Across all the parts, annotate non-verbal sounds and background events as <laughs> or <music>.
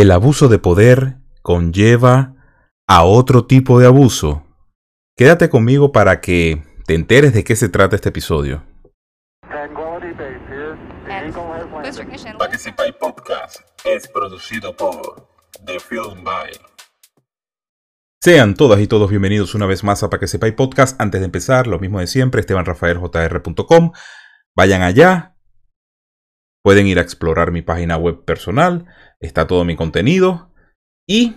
el abuso de poder conlleva a otro tipo de abuso. Quédate conmigo para que te enteres de qué se trata este episodio. Participate Podcast es producido por The Film By. Sean todas y todos bienvenidos una vez más a Pa' que sepáis podcast. Antes de empezar, lo mismo de siempre, estebanrafaeljr.com. Vayan allá, pueden ir a explorar mi página web personal, está todo mi contenido y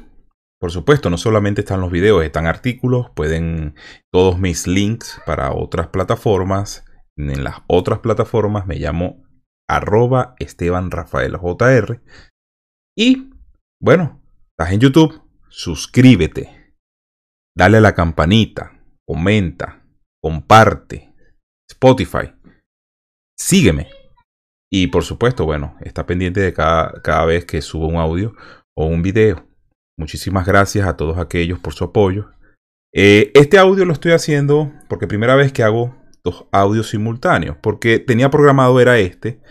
por supuesto, no solamente están los videos, están artículos, pueden todos mis links para otras plataformas. En las otras plataformas me llamo arroba Esteban. Y bueno, estás en YouTube, suscríbete, dale a la campanita, comenta, comparte, Spotify, sígueme. Y por supuesto, bueno, está pendiente de cada, cada vez que subo un audio o un video. Muchísimas gracias a todos aquellos por su apoyo. Eh, este audio lo estoy haciendo porque primera vez que hago dos audios simultáneos. Porque tenía programado era este,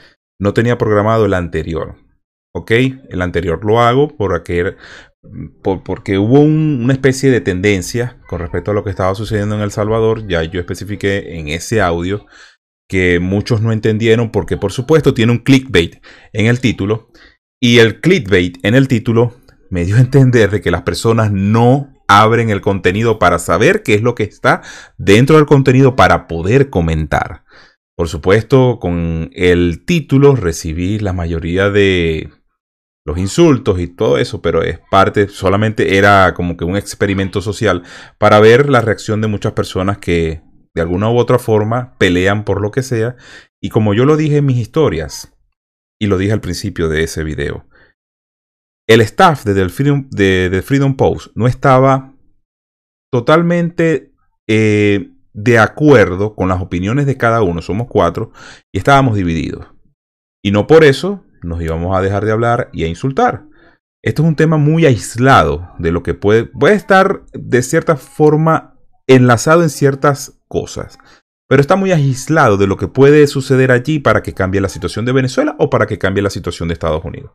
no tenía programado el anterior. ¿Ok? El anterior lo hago por aquel, porque hubo una especie de tendencia con respecto a lo que estaba sucediendo en El Salvador. Ya yo especifiqué en ese audio que muchos no entendieron porque por supuesto tiene un clickbait en el título. Y el clickbait en el título me dio a entender de que las personas no abren el contenido para saber qué es lo que está dentro del contenido para poder comentar. Por supuesto, con el título recibí la mayoría de los insultos y todo eso, pero es parte, solamente era como que un experimento social para ver la reacción de muchas personas que de alguna u otra forma pelean por lo que sea. Y como yo lo dije en mis historias, y lo dije al principio de ese video, el staff de The Freedom, Post no estaba totalmente eh, de acuerdo con las opiniones de cada uno, somos cuatro, y estábamos divididos. Y no por eso nos íbamos a dejar de hablar y a insultar. Esto es un tema muy aislado de lo que puede, puede estar de cierta forma enlazado en ciertas cosas. Pero está muy aislado de lo que puede suceder allí para que cambie la situación de Venezuela o para que cambie la situación de Estados Unidos.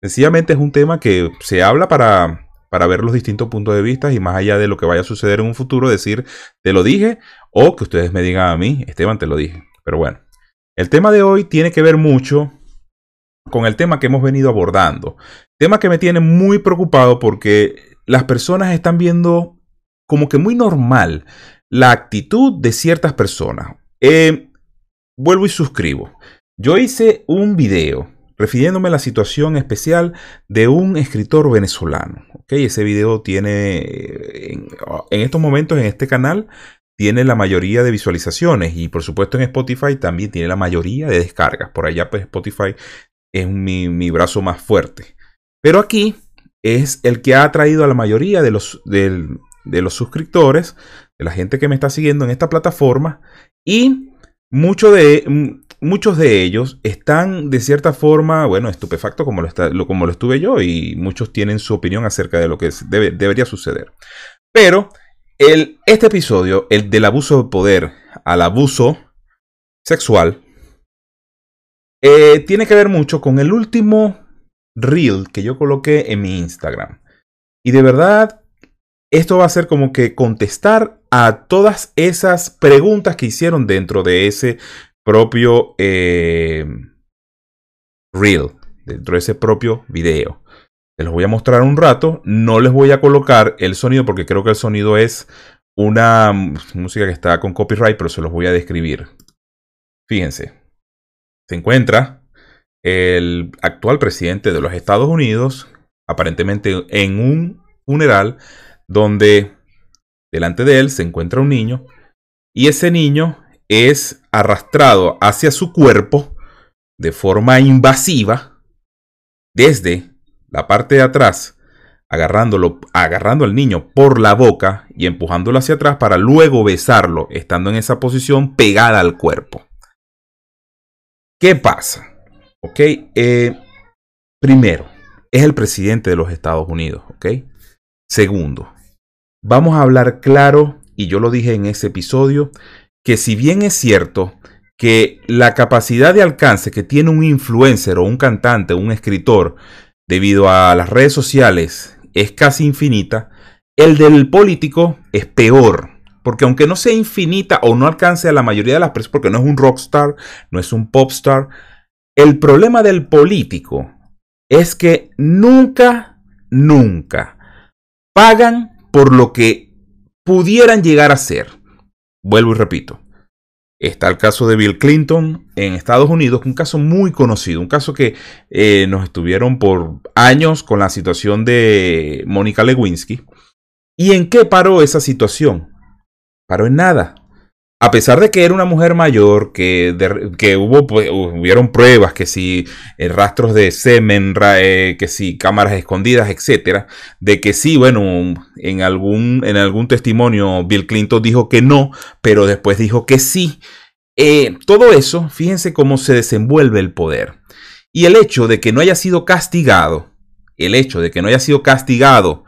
Sencillamente es un tema que se habla para, para ver los distintos puntos de vista y más allá de lo que vaya a suceder en un futuro, decir, te lo dije, o que ustedes me digan a mí, Esteban, te lo dije. Pero bueno, el tema de hoy tiene que ver mucho con el tema que hemos venido abordando. Tema que me tiene muy preocupado porque las personas están viendo como que muy normal la actitud de ciertas personas. Eh, vuelvo y suscribo. Yo hice un video refiriéndome a la situación especial de un escritor venezolano. ¿okay? Ese video tiene, en, estos momentos en este canal, tiene la mayoría de visualizaciones y por supuesto en Spotify también tiene la mayoría de descargas. Por allá pues Spotify es mi, mi brazo más fuerte. Pero aquí es el que ha atraído a la mayoría de los, de los suscriptores, la gente que me está siguiendo en esta plataforma. Y de, muchos de ellos están de cierta forma, bueno, estupefactos como lo, está, como lo estuve yo y muchos tienen su opinión acerca de lo que debería suceder. Pero el, este episodio, el del abuso de poder al abuso sexual, eh, tiene que ver mucho con el último reel que yo coloqué en mi Instagram. Y de verdad esto va a ser como que contestar a todas esas preguntas que hicieron dentro de ese propio eh, reel, dentro de ese propio video. Se los voy a mostrar un rato. No les voy a colocar el sonido porque creo que el sonido es una música que está con copyright, pero se los voy a describir. Fíjense. Se encuentra el actual presidente de los Estados Unidos, aparentemente en un funeral donde delante de él se encuentra un niño y ese niño es arrastrado hacia su cuerpo de forma invasiva desde la parte de atrás, agarrándolo, agarrando al niño por la boca y empujándolo hacia atrás para luego besarlo, estando en esa posición pegada al cuerpo. ¿Qué pasa? Ok, eh, primero, es el presidente de los Estados Unidos, ok. Segundo, vamos a hablar claro, y yo lo dije en ese episodio, que si bien es cierto que la capacidad de alcance que tiene un influencer o un cantante o un escritor debido a las redes sociales es casi infinita, el del político es peor. Porque aunque no sea infinita o no alcance a la mayoría de las personas, porque no es un rockstar, no es un popstar, el problema del político es que nunca, nunca pagan por lo que pudieran llegar a ser. Vuelvo y repito. Está el caso de Bill Clinton en Estados Unidos, un caso muy conocido, un caso que eh, nos estuvieron por años con la situación de Mónica Lewinsky. ¿Y en qué paró esa situación? Paró en nada. A pesar de que era una mujer mayor, que, hubo, pues, hubieron pruebas, que si eh, rastros de semen, eh, que si cámaras escondidas, etcétera, de que sí, bueno, en algún, en algún testimonio Bill Clinton dijo que no, pero después dijo que sí. Eh, todo eso, fíjense cómo se desenvuelve el poder. Y el hecho de que no haya sido castigado, el hecho de que no haya sido castigado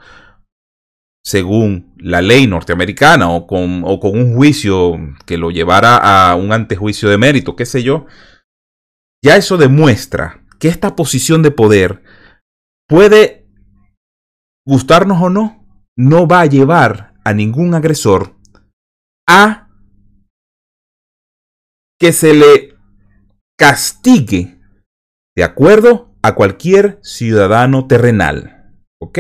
según la ley norteamericana o con, o con un juicio que lo llevara a un antejuicio de mérito, qué sé yo, ya eso demuestra que esta posición de poder puede gustarnos o no, no va a llevar a ningún agresor a que se le castigue de acuerdo a cualquier ciudadano terrenal. ¿Ok?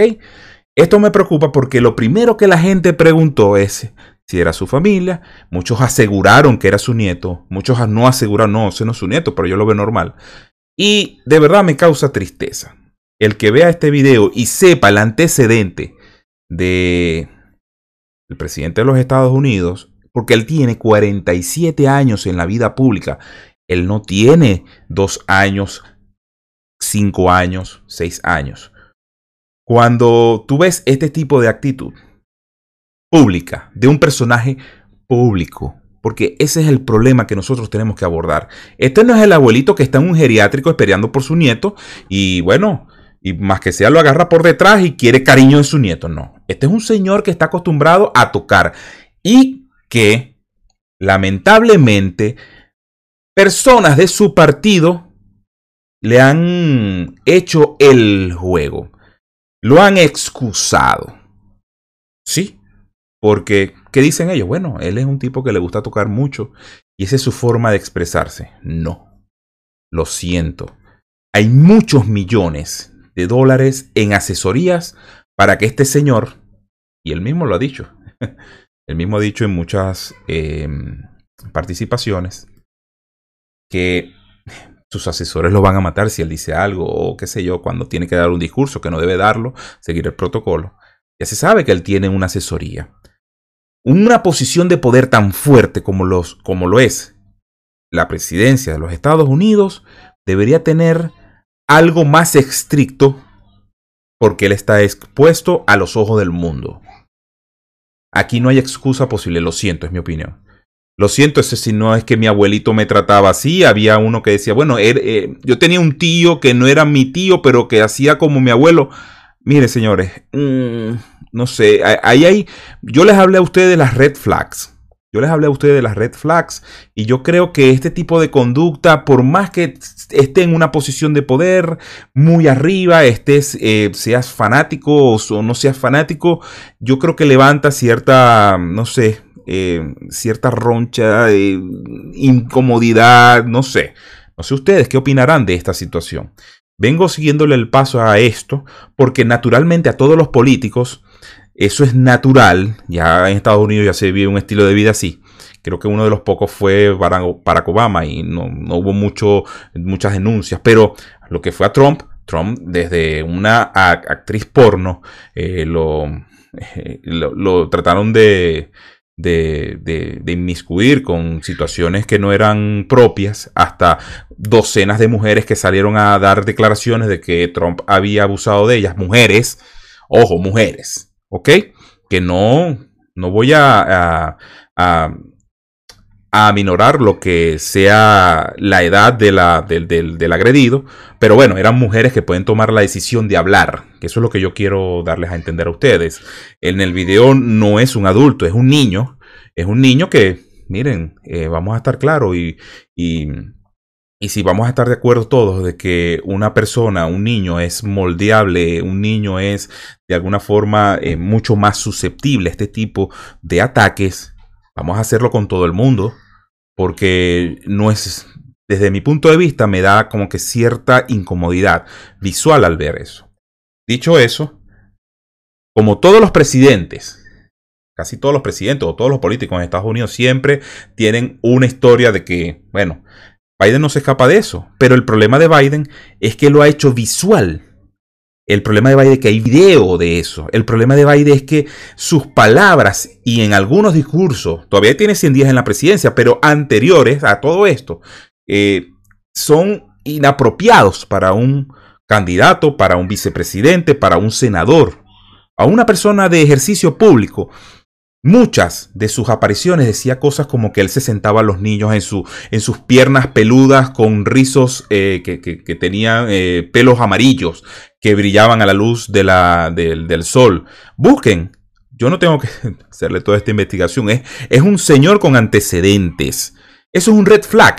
Esto me preocupa porque lo primero que la gente preguntó es si era su familia. Muchos aseguraron que era su nieto. Muchos no aseguraron, no, ese no es su nieto, pero yo lo veo normal. Y de verdad me causa tristeza. El que vea este video y sepa el antecedente de el presidente de los Estados Unidos, porque él tiene 47 años en la vida pública. Él no tiene dos años, cinco años, seis años. Cuando tú ves este tipo de actitud pública de un personaje público, porque ese es el problema que nosotros tenemos que abordar. Este no es el abuelito que está en un geriátrico esperando por su nieto y bueno, y más que sea lo agarra por detrás y quiere cariño de su nieto. No, este es un señor que está acostumbrado a tocar y que lamentablemente personas de su partido le han hecho el juego lo han excusado. Sí, porque, ¿qué dicen ellos? Bueno, él es un tipo que le gusta tocar mucho y esa es su forma de expresarse. No, lo siento. Hay muchos millones de dólares en asesorías para que este señor, y él mismo lo ha dicho, <laughs> él mismo ha dicho en muchas em, participaciones, que sus asesores lo van a matar si él dice algo o qué sé yo, cuando tiene que dar un discurso que no debe darlo, seguir el protocolo. Ya se sabe que él tiene una asesoría. Una posición de poder tan fuerte como, los, como lo es la presidencia de los Estados Unidos debería tener algo más estricto porque él está expuesto a los ojos del mundo. Aquí no hay excusa posible, lo siento, es mi opinión. Lo siento, ese si no es que mi abuelito me trataba así. Había uno que decía, bueno, eh, yo tenía un tío que no era mi tío, pero que hacía como mi abuelo. Mire, señores, mm, no sé, ahí hay, yo les hablé a ustedes de las red flags. Yo les hablé a ustedes de las red flags y yo creo que este tipo de conducta, por más que esté en una posición de poder muy arriba, estés, eh, seas fanático o no seas fanático, yo creo que levanta cierta, no sé, eh, cierta roncha, incomodidad, no sé. No sé ustedes qué opinarán de esta situación. Vengo siguiéndole el paso a esto porque naturalmente a todos los políticos eso es natural. Ya en Estados Unidos ya se vive un estilo de vida así. Creo que uno de los pocos fue Barack Obama y no, hubo mucho, muchas denuncias. Pero lo que fue a Trump, Trump desde una actriz porno <laughs> eh, lo, lo, trataron de, de, de, inmiscuir con situaciones que no eran propias, hasta docenas de mujeres que salieron a dar declaraciones de que Trump había abusado de ellas, mujeres, ojo, mujeres, ¿ok? Que no, no voy a, a, a aminorar lo que sea la edad de la, del, del, agredido, pero bueno, eran mujeres que pueden tomar la decisión de hablar, que eso es lo que yo quiero darles a entender a ustedes. En el video no es un adulto, es un niño, es un niño que, miren, eh, vamos a estar claros y, y Y si vamos a estar de acuerdo todos de que una persona, un niño es moldeable, un niño es de alguna forma eh, mucho más susceptible a este tipo de ataques, vamos a hacerlo con todo el mundo, porque no es, desde mi punto de vista, me da como que cierta incomodidad visual al ver eso. Dicho eso, como todos los presidentes, casi todos los presidentes o todos los políticos en Estados Unidos siempre tienen una historia de que, bueno, Biden no se escapa de eso, pero el problema de Biden es que lo ha hecho visual. El problema de Biden es que hay video de eso. El problema de Biden es que sus palabras y en algunos discursos, todavía tiene 100 días en la presidencia, pero anteriores a todo esto, eh, son inapropiados para un candidato, para un vicepresidente, para un senador, a una persona de ejercicio público. Muchas de sus apariciones decía cosas como que él se sentaba a los niños en, su, en sus piernas peludas con rizos eh, que, tenían eh, pelos amarillos que brillaban a la luz de la, del sol. Busquen. Yo no tengo que <laughs> hacerle toda esta investigación. Es, es un señor con antecedentes. Eso es un red flag.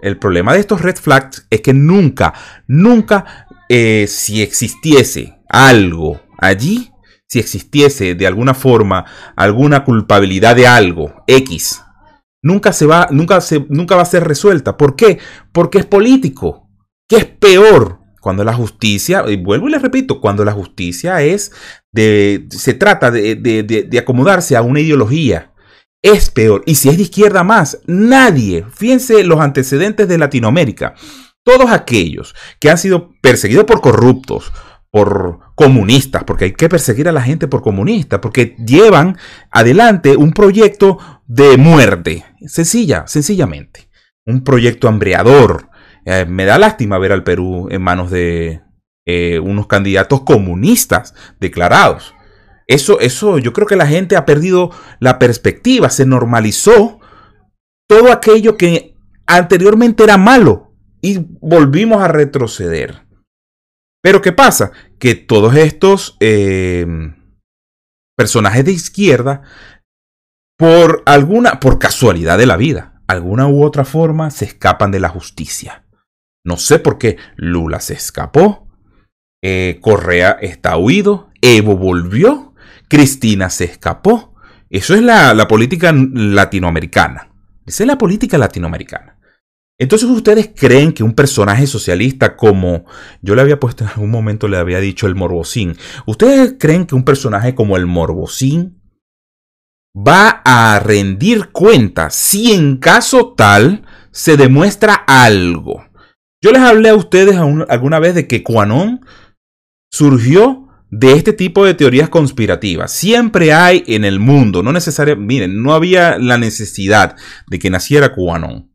El problema de estos red flags es que nunca, nunca, eh, si existiese algo allí, si existiese de alguna forma alguna culpabilidad de algo, X, nunca, se va, nunca, se, nunca va a ser resuelta. ¿Por qué? Porque es político. ¿Qué es peor? Cuando la justicia, y vuelvo y le repito, cuando la justicia es de, se trata de, de acomodarse a una ideología, es peor. Y si es de izquierda más, nadie, fíjense los antecedentes de Latinoamérica, todos aquellos que han sido perseguidos por corruptos, por comunistas, porque hay que perseguir a la gente por comunista, porque llevan adelante un proyecto de muerte, sencilla, sencillamente, un proyecto hambreador. Eh, me da lástima ver al Perú en manos de eh, unos candidatos comunistas declarados. Eso, eso, yo creo que la gente ha perdido la perspectiva, se normalizó todo aquello que anteriormente era malo y volvimos a retroceder. Pero ¿qué pasa? Que todos estos eh, personajes de izquierda, por alguna, por casualidad de la vida, alguna u otra forma, se escapan de la justicia. No sé por qué Lula se escapó, eh, Correa está huido, Evo volvió, Cristina se escapó. Eso es la, la política latinoamericana. Esa es la política latinoamericana. Entonces ustedes creen que un personaje socialista como yo le había puesto en algún momento, le había dicho el Morbosín, ustedes creen que un personaje como el Morbosín va a rendir cuenta si en caso tal se demuestra algo. Yo les hablé a ustedes alguna vez de que Quanon surgió de este tipo de teorías conspirativas. Siempre hay en el mundo, no necesariamente, miren, no había la necesidad de que naciera Quanon.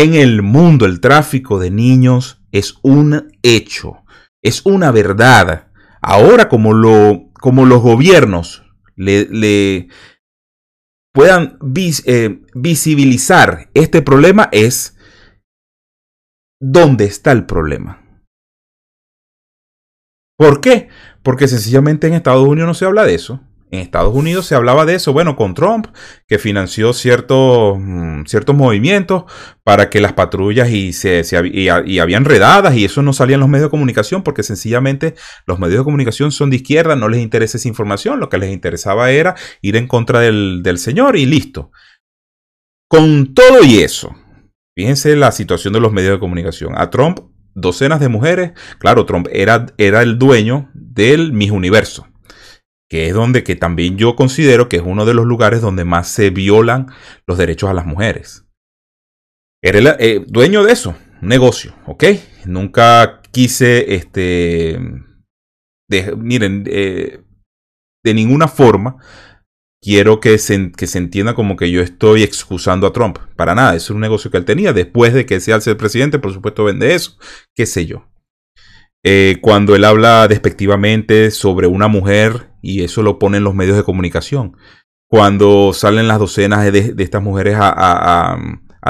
En el mundo el tráfico de niños es un hecho, es una verdad. Ahora como, lo, como los gobiernos le, puedan eh, visibilizar este problema es dónde está el problema. ¿Por qué? Porque sencillamente en Estados Unidos no se habla de eso. En Estados Unidos se hablaba de eso, bueno, con Trump, que financió ciertos, mm, ciertos movimientos para que las patrullas y, se, y, habían redadas y eso no salía en los medios de comunicación porque sencillamente los medios de comunicación son de izquierda, no les interesa esa información, lo que les interesaba era ir en contra del, del señor y listo. Con todo y eso, fíjense la situación de los medios de comunicación. A Trump, docenas de mujeres, claro, Trump era, era el dueño del Miss Universo que es donde que también yo considero que es uno de los lugares donde más se violan los derechos a las mujeres. Era eh, dueño de eso, un negocio, ¿ok? Nunca quise, este, miren, eh, de ninguna forma quiero que se, que se entienda como que yo estoy excusando a Trump. Para nada, es un negocio que él tenía. Después de que sea el presidente, por supuesto, vende eso, qué sé yo. Eh, cuando él habla despectivamente sobre una mujer y eso lo pone en los medios de comunicación. Cuando salen las docenas de, estas mujeres a,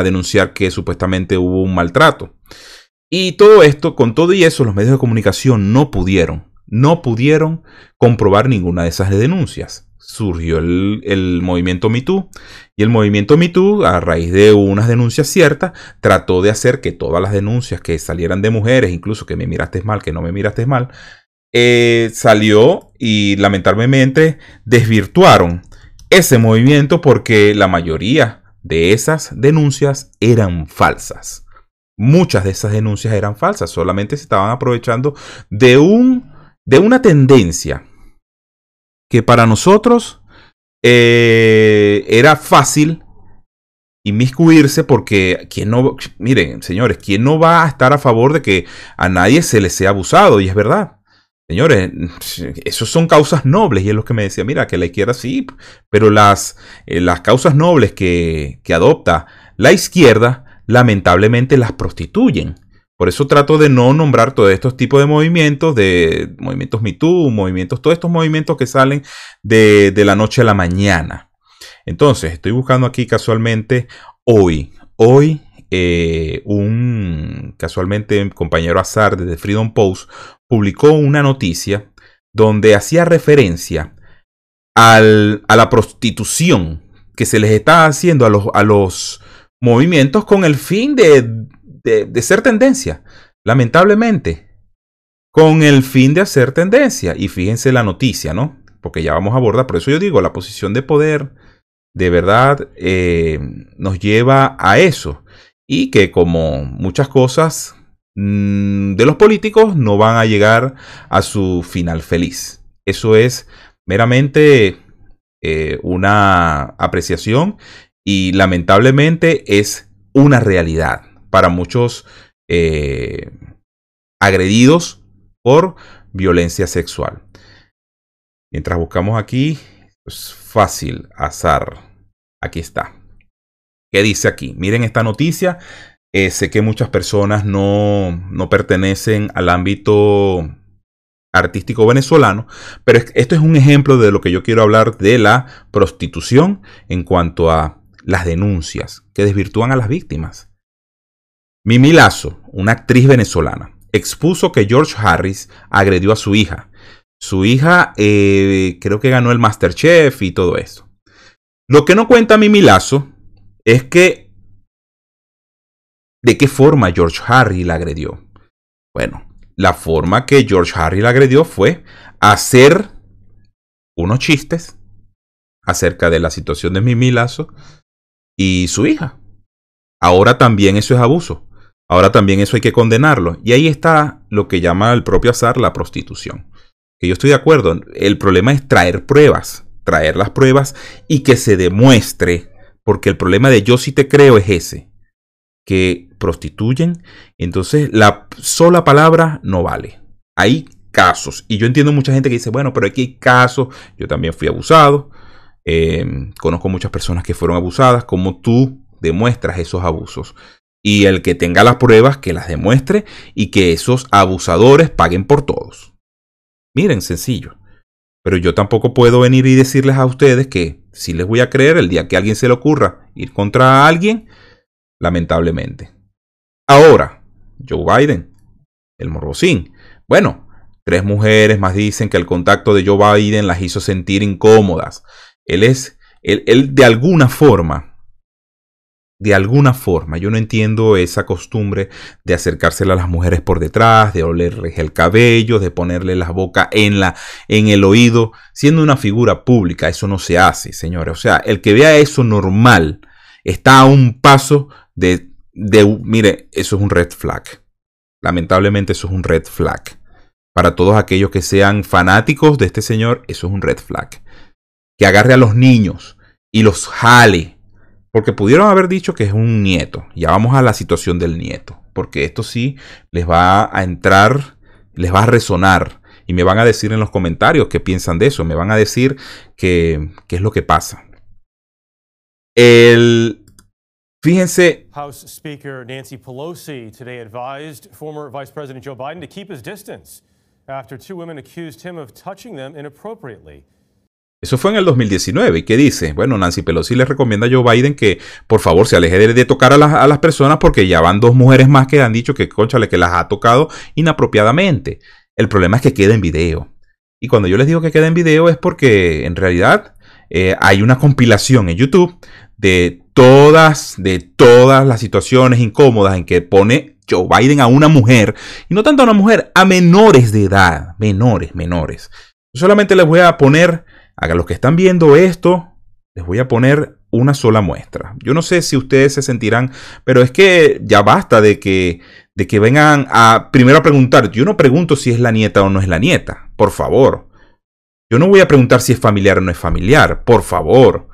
denunciar que supuestamente hubo un maltrato. Y todo esto, con todo y eso, los medios de comunicación no pudieron, no pudieron comprobar ninguna de esas denuncias. surgió el, el movimiento MeToo. Y el movimiento MeToo, a raíz de unas denuncias ciertas, trató de hacer que todas las denuncias que salieran de mujeres, incluso que me miraste mal, que no me miraste mal, eh, salió y lamentablemente desvirtuaron ese movimiento porque la mayoría de esas denuncias eran falsas. Muchas de esas denuncias eran falsas, solamente se estaban aprovechando de, un, de una tendencia que para nosotros eh, era fácil inmiscuirse porque quien no, miren, señores, ¿quién no va a estar a favor de que a nadie se le sea abusado? Y es verdad. Señores, esos son causas nobles y es lo que me decía, mira, que la izquierda sí, pero las, eh, las causas nobles que, que adopta la izquierda lamentablemente las prostituyen. Por eso trato de no nombrar todos estos tipos de movimientos, de movimientos MeToo, movimientos, todos estos movimientos que salen de, la noche a la mañana. Entonces, estoy buscando aquí casualmente hoy, hoy eh, un casualmente compañero Azar de The Freedom Post publicó una noticia donde hacía referencia a la prostitución que se les está haciendo a los, a los movimientos con el fin de de, ser tendencia, lamentablemente, con el fin de hacer tendencia. Y fíjense la noticia, ¿no? Porque ya vamos a abordar, por eso yo digo, la posición de poder de verdad eh, nos lleva a eso. Y que como muchas cosas mm, de los políticos no van a llegar a su final feliz. Eso es meramente eh, una apreciación y lamentablemente es una realidad para muchos eh, agredidos por violencia sexual. Mientras buscamos aquí, es fácil, azar. Aquí está. ¿Qué dice aquí? Miren esta noticia. Eh, sé que muchas personas no, no pertenecen al ámbito artístico venezolano, pero esto es un ejemplo de lo que yo quiero hablar de la prostitución en cuanto a las denuncias que desvirtúan a las víctimas. Mimi Lazo, una actriz venezolana, expuso que George Harris agredió a su hija. Su hija eh, creo que ganó el Masterchef y todo eso. Lo que no cuenta Mimi Lazo es que de qué forma George Harris la agredió. Bueno, la forma que George Harris la agredió fue hacer unos chistes acerca de la situación de Mimi Lazo y su hija. Ahora también eso es abuso. Ahora también eso hay que condenarlo. Y ahí está lo que llama el propio azar la prostitución. Que yo estoy de acuerdo. El problema es traer pruebas. Traer las pruebas y que se demuestre. Porque el problema de yo sí te creo es ese. Que prostituyen. Entonces la sola palabra no vale. Hay casos. Y yo entiendo mucha gente que dice, bueno, pero aquí hay casos. Yo también fui abusado. Eh, conozco muchas personas que fueron abusadas. Como tú demuestras esos abusos y el que tenga las pruebas que las demuestre y que esos abusadores paguen por todos. Miren, sencillo. Pero yo tampoco puedo venir y decirles a ustedes que si les voy a creer el día que a alguien se le ocurra ir contra alguien, lamentablemente. Ahora, Joe Biden, el morbosín. Bueno, tres mujeres más dicen que el contacto de Joe Biden las hizo sentir incómodas. Él es, él, él de alguna forma de alguna forma. Yo no entiendo esa costumbre de acercársela a las mujeres por detrás, de olerles el cabello, de ponerle la boca en, la, en el oído. Siendo una figura pública, eso no se hace, señores. O sea, el que vea eso normal está a un paso de, de mire, eso es un red flag. Lamentablemente eso es un red flag. Para todos aquellos que sean fanáticos de este señor, eso es un red flag. Que agarre a los niños y los jale porque pudieron haber dicho que es un nieto. Ya vamos a la situación del nieto. Porque esto sí les va a entrar, les va a resonar. Y me van a decir en los comentarios qué piensan de eso. Me van a decir qué, es lo que pasa. El, Fíjense. House Speaker Nancy Pelosi today advised former Vice President Joe Biden to keep his distance after two women accused him of touching them inappropriately. Eso fue en el 2019. ¿Y qué dice? Bueno, Nancy Pelosi le recomienda a Joe Biden que por favor se aleje de, tocar a las, personas porque ya van dos mujeres más que han dicho que, conchale, que las ha tocado inapropiadamente. El problema es que queda en video. Y cuando yo les digo que queda en video es porque en realidad eh, hay una compilación en YouTube de todas, de todas las situaciones incómodas en que pone Joe Biden a una mujer, y no tanto a una mujer, a menores de edad, menores, menores. solamente les voy a poner, a los que están viendo esto, les voy a poner una sola muestra. Yo no sé si ustedes se sentirán, pero es que ya basta de que, de que vengan a primero a preguntar. Yo no pregunto si es la nieta o no es la nieta, por favor. Yo no voy a preguntar si es familiar o no es familiar, por favor.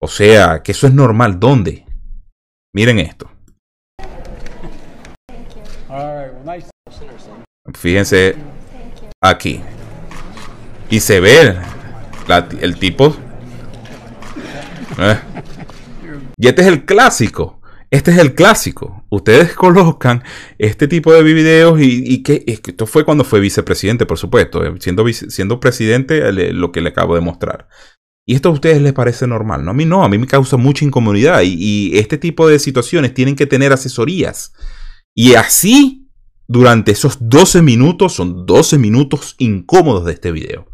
O sea, que eso es normal. ¿Dónde? Miren esto. Fíjense aquí. Y se ve el tipo. Eh. Y este es el clásico. Este es el clásico. Ustedes colocan este tipo de videos y, que, esto fue cuando fue vicepresidente, por supuesto. Eh, siendo, siendo presidente, lo que le acabo de mostrar. Y esto a ustedes les parece normal, ¿no? A mí no, a mí me causa mucha incomodidad y, este tipo de situaciones tienen que tener asesorías. Y así, durante esos 12 minutos, son 12 minutos incómodos de este video.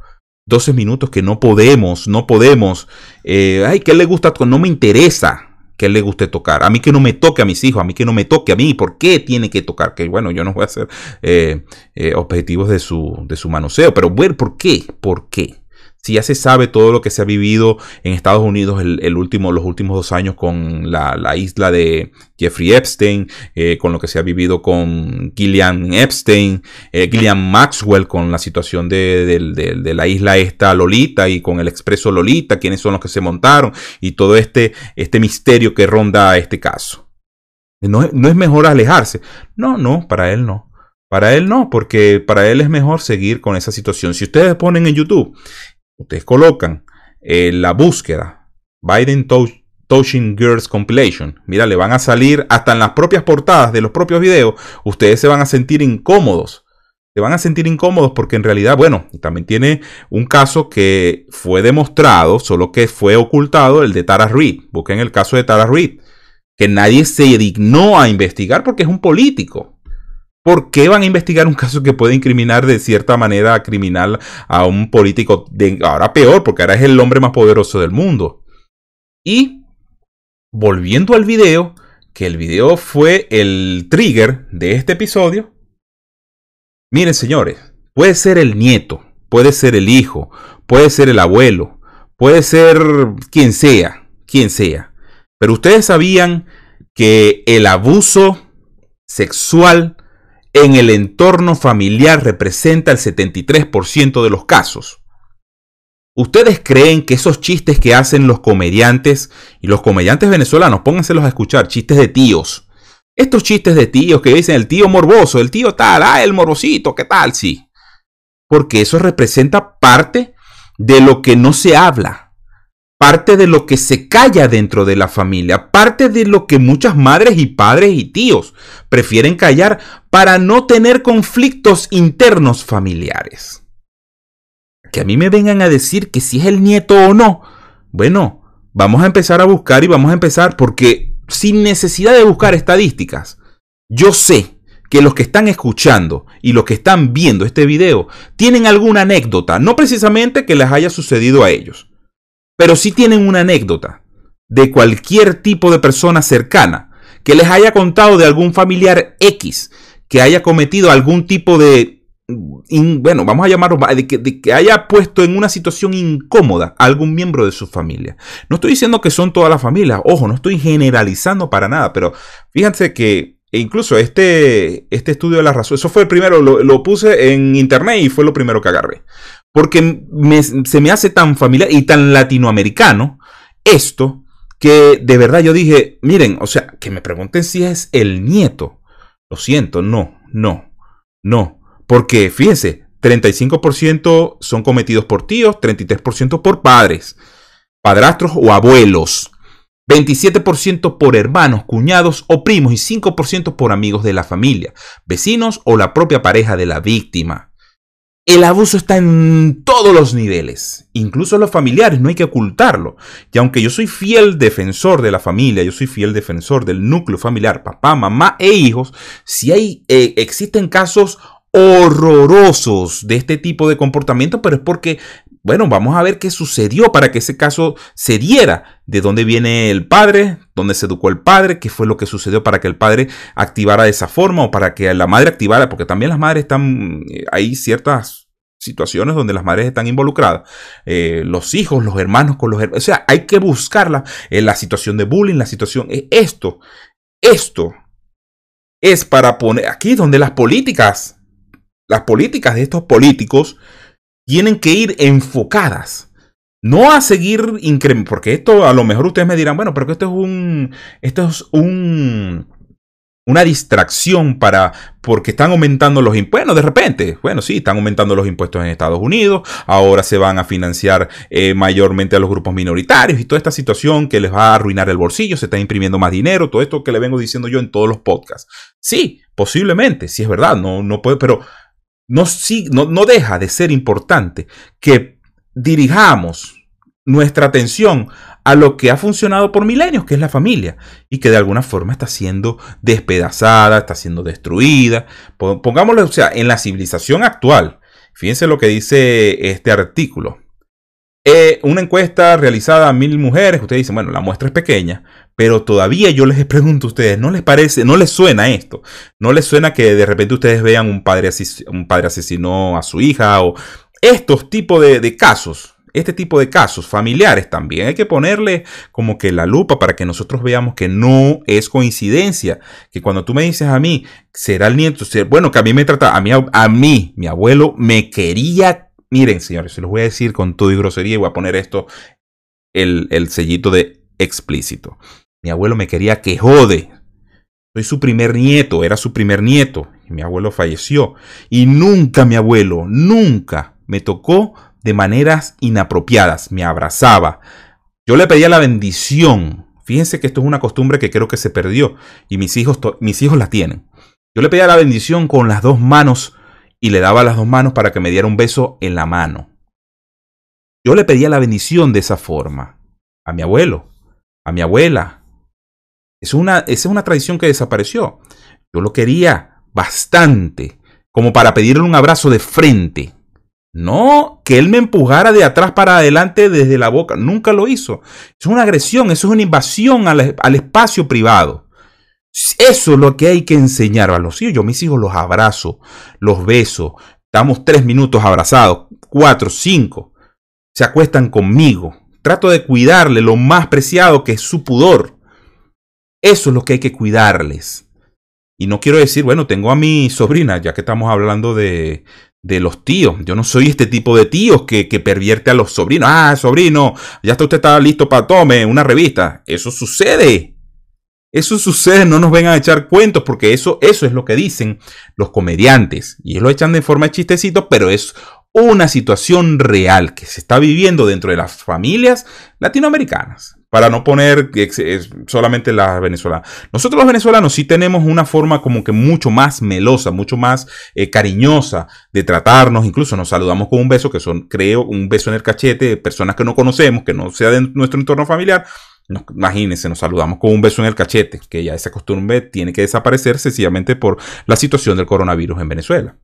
12 minutos que no podemos, no podemos. Eh, ay, ¿qué le gusta? No me interesa que le guste tocar. A mí que no me toque a mis hijos, a mí que no me toque a mí. ¿Por qué tiene que tocar? Que bueno, yo no voy a ser eh, eh, objetivos de su, de su manoseo, pero bueno, ¿por qué? ¿Por qué? Si ya se sabe todo lo que se ha vivido en Estados Unidos el, último, los últimos dos años con la, isla de Jeffrey Epstein, eh, con lo que se ha vivido con Gillian Epstein, eh, Gillian Maxwell con la situación de, la isla esta Lolita y con el expreso Lolita, quiénes son los que se montaron y todo este, este misterio que ronda este caso. No, no es mejor alejarse. No, no, para él no. Para él no, porque para él es mejor seguir con esa situación. Si ustedes ponen en YouTube ustedes colocan eh, la búsqueda Biden Touching Girls Compilation, mira, le van a salir hasta en las propias portadas de los propios videos, ustedes se van a sentir incómodos. Se van a sentir incómodos porque en realidad, bueno, también tiene un caso que fue demostrado, solo que fue ocultado, el de Tara Reid. Busquen el caso de Tara Reid, que nadie se dignó a investigar porque es un político. ¿Por qué van a investigar un caso que puede incriminar de cierta manera criminal a un político? Ahora peor, porque ahora es el hombre más poderoso del mundo. Y volviendo al video, que el video fue el trigger de este episodio. Miren, señores, puede ser el nieto, puede ser el hijo, puede ser el abuelo, puede ser quien sea, quien sea. Pero ustedes sabían que el abuso sexual en el entorno familiar representa el 73% de los casos. ¿Ustedes creen que esos chistes que hacen los comediantes y los comediantes venezolanos, pónganselos a escuchar, chistes de tíos? Estos chistes de tíos que dicen el tío morboso, el tío tal, ah, el morbosito, ¿qué tal? Sí. Porque eso representa parte de lo que no se habla parte de lo que se calla dentro de la familia, parte de lo que muchas madres y padres y tíos prefieren callar para no tener conflictos internos familiares. Que a mí me vengan a decir que si es el nieto o no, bueno, vamos a empezar a buscar y vamos a empezar porque sin necesidad de buscar estadísticas, yo sé que los que están escuchando y los que están viendo este video tienen alguna anécdota, no precisamente que les haya sucedido a ellos, pero sí tienen una anécdota de cualquier tipo de persona cercana que les haya contado de algún familiar X que haya cometido algún tipo de, bueno, vamos a llamarlo, de que, haya puesto en una situación incómoda a algún miembro de su familia. No estoy diciendo que son todas las familias, ojo, no estoy generalizando para nada, pero fíjense que incluso este, este estudio de la razón, eso fue el primero, lo, lo puse en internet y fue lo primero que agarré. Porque se me hace tan familiar y tan latinoamericano esto que de verdad yo dije, miren, o sea, que me pregunten si es el nieto. Lo siento, no, no, no. Porque fíjense, 35% son cometidos por tíos, 33% por padres, padrastros o abuelos. 27% por hermanos, cuñados o primos y 5% por amigos de la familia, vecinos o la propia pareja de la víctima. El abuso está en todos los niveles, incluso los familiares, no hay que ocultarlo. Y aunque yo soy fiel defensor de la familia, yo soy fiel defensor del núcleo familiar, papá, mamá e hijos, si hay, eh, existen casos horrorosos de este tipo de comportamiento, pero es porque bueno, vamos a ver qué sucedió para que ese caso se diera. De dónde viene el padre, dónde se educó el padre, qué fue lo que sucedió para que el padre activara de esa forma o para que la madre activara, porque también las madres están, eh, hay ciertas situaciones donde las madres están involucradas, eh, los hijos, los hermanos con los hermanos, o sea, hay que buscarla. En la situación de bullying, la situación, eh, esto, esto es para poner aquí donde las políticas, las políticas de estos políticos tienen que ir enfocadas. No a seguir incrementando, porque esto a lo mejor ustedes me dirán, bueno, pero que esto es un, esto es un, una distracción para, porque están aumentando los impuestos. Bueno, de repente, bueno, sí, están aumentando los impuestos en Estados Unidos, ahora se van a financiar eh, mayormente a los grupos minoritarios y toda esta situación que les va a arruinar el bolsillo, se está imprimiendo más dinero, todo esto que le vengo diciendo yo en todos los podcasts. Sí, posiblemente, sí es verdad, no, no puede, pero no, no, deja de ser importante que dirijamos nuestra atención a lo que ha funcionado por milenios, que es la familia, y que de alguna forma está siendo despedazada, está siendo destruida. Pongámoslo, o sea, en la civilización actual, fíjense lo que dice este artículo. Eh, una encuesta realizada a mil mujeres, ustedes dicen, bueno, la muestra es pequeña, pero todavía yo les <laughs> pregunto a ustedes, ¿no les parece, no les suena esto? ¿No les suena que de repente ustedes vean un padre, un padre asesinó a su hija o estos tipos de, casos? Este tipo de casos familiares también hay que ponerle como que la lupa para que nosotros veamos que no es coincidencia. Que cuando tú me dices a mí, será el nieto, bueno, que a mí me trata, a mí, a mí, mi abuelo me quería Miren, señores, se los voy a decir con todo y grosería y voy a poner esto, el, el sellito de explícito. Mi abuelo me quería que jode. Soy su primer nieto, era su primer nieto. Y mi abuelo falleció. Y nunca mi abuelo, nunca me tocó de maneras inapropiadas. Me abrazaba. Yo le pedía la bendición. Fíjense que esto es una costumbre que creo que se perdió. Y mis hijos, mis hijos la tienen. Yo le pedía la bendición con las dos manos y le daba las dos manos para que me diera un beso en la mano. Yo le pedía la bendición de esa forma. A mi abuelo, a mi abuela. Es una, esa es una tradición que desapareció. Yo lo quería bastante, como para pedirle un abrazo de frente. No que él me empujara de atrás para adelante desde la boca. Nunca lo hizo. Es una agresión, eso es una invasión al, al espacio privado. Eso es lo que hay que enseñar a los hijos. Yo mis hijos los abrazo, los beso. Estamos tres minutos abrazados, cuatro, cinco. Se acuestan conmigo. Trato de cuidarle lo más preciado que es su pudor. Eso es lo que hay que cuidarles. Y no quiero decir, bueno, tengo a mi sobrina, ya que estamos hablando de, de los tíos. Yo no soy este tipo de tíos que, que, pervierte a los sobrinos. Ah, sobrino, ya está usted está listo para tome una revista. Eso sucede. Eso sucede, no nos vengan a echar cuentos, porque eso, eso es lo que dicen los comediantes. Y lo echan de forma de chistecito, pero es una situación real que se está viviendo dentro de las familias latinoamericanas. Para no poner solamente las venezolanas. Nosotros los venezolanos sí tenemos una forma como que mucho más melosa, mucho más eh, cariñosa de tratarnos. Incluso nos saludamos con un beso, que son, creo, un beso en el cachete de personas que no conocemos, que no sea de nuestro entorno familiar imagínense, nos saludamos con un beso en el cachete, que ya esa costumbre tiene que desaparecer sencillamente por la situación del coronavirus en Venezuela.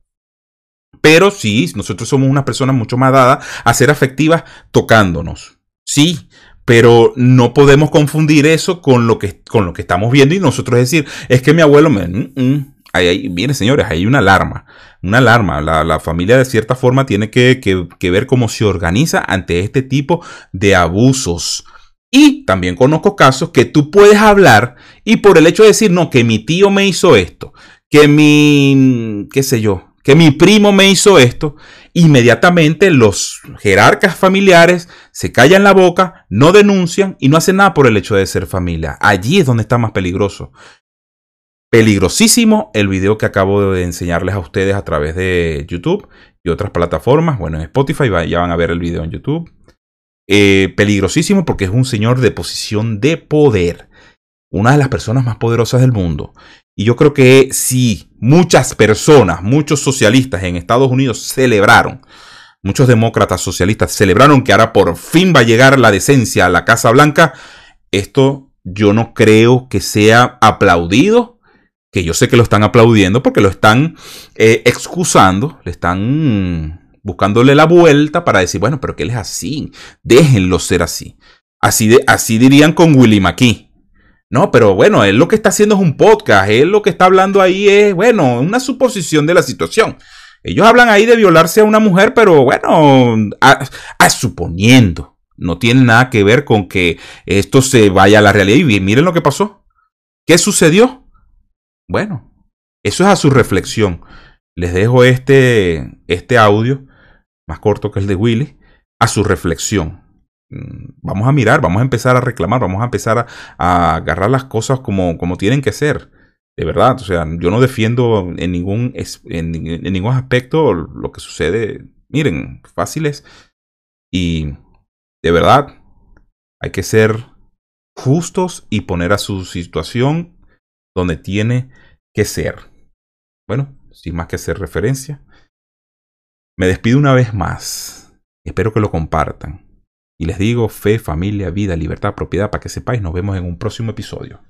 Pero sí, nosotros somos unas personas mucho más dadas a ser afectivas tocándonos. Sí, pero no podemos confundir eso con lo que, con lo que estamos viendo y nosotros decir, es que mi abuelo me... Mm, mm, ahí, viene, señores, hay una alarma. Una alarma. La, familia de cierta forma tiene que, que ver cómo se organiza ante este tipo de abusos. Y también conozco casos que tú puedes hablar y por el hecho de decir, no, que mi tío me hizo esto, que mi, qué sé yo, que mi primo me hizo esto, inmediatamente los jerarcas familiares se callan la boca, no denuncian y no hacen nada por el hecho de ser familia. Allí es donde está más peligroso. Peligrosísimo el video que acabo de enseñarles a ustedes a través de YouTube y otras plataformas. Bueno, en Spotify ya van a ver el video en YouTube. Eh, peligrosísimo porque es un señor de posición de poder, una de las personas más poderosas del mundo. Y yo creo que si muchas personas, muchos socialistas en Estados Unidos celebraron, muchos demócratas socialistas celebraron que ahora por fin va a llegar la decencia a la Casa Blanca, esto yo no creo que sea aplaudido, que yo sé que lo están aplaudiendo porque lo están eh, excusando, le están buscándole la vuelta para decir, bueno, pero que él es así, déjenlo ser así. Así, de, así dirían con Willy McKee. No, pero bueno, él lo que está haciendo es un podcast, él lo que está hablando ahí es, bueno, una suposición de la situación. Ellos hablan ahí de violarse a una mujer, pero bueno, a, suponiendo. No tiene nada que ver con que esto se vaya a la realidad. Y miren lo que pasó. ¿Qué sucedió? Bueno, eso es a su reflexión. Les dejo este, este audio, más corto que el de Willy, a su reflexión. Mm, vamos a mirar, vamos a empezar a reclamar, vamos a empezar a, agarrar las cosas como, como tienen que ser. De verdad, o sea, yo no defiendo en ningún, en, ningún aspecto lo que sucede. Miren, fáciles. Y de verdad, hay que ser justos y poner a su situación donde tiene que ser. Bueno, sin más que hacer referencia, me despido una vez más. Espero que lo compartan. Y les digo fe, familia, vida, libertad, propiedad, para que sepáis, nos vemos en un próximo episodio.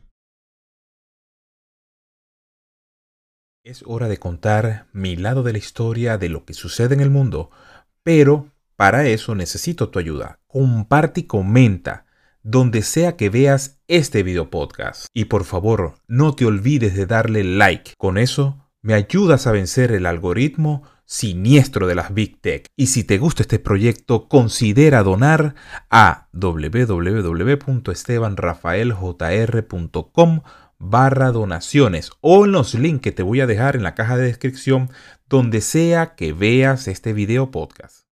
Es hora de contar mi lado de la historia de lo que sucede en el mundo, pero para eso necesito tu ayuda. Comparte y comenta donde sea que veas este video podcast. Y por favor, no te olvides de darle like. Con eso me ayudas a vencer el algoritmo siniestro de las Big Tech. Y si te gusta este proyecto, considera donar a www.estebanrafaeljr.com barra donaciones o en los links que te voy a dejar en la caja de descripción donde sea que veas este video podcast.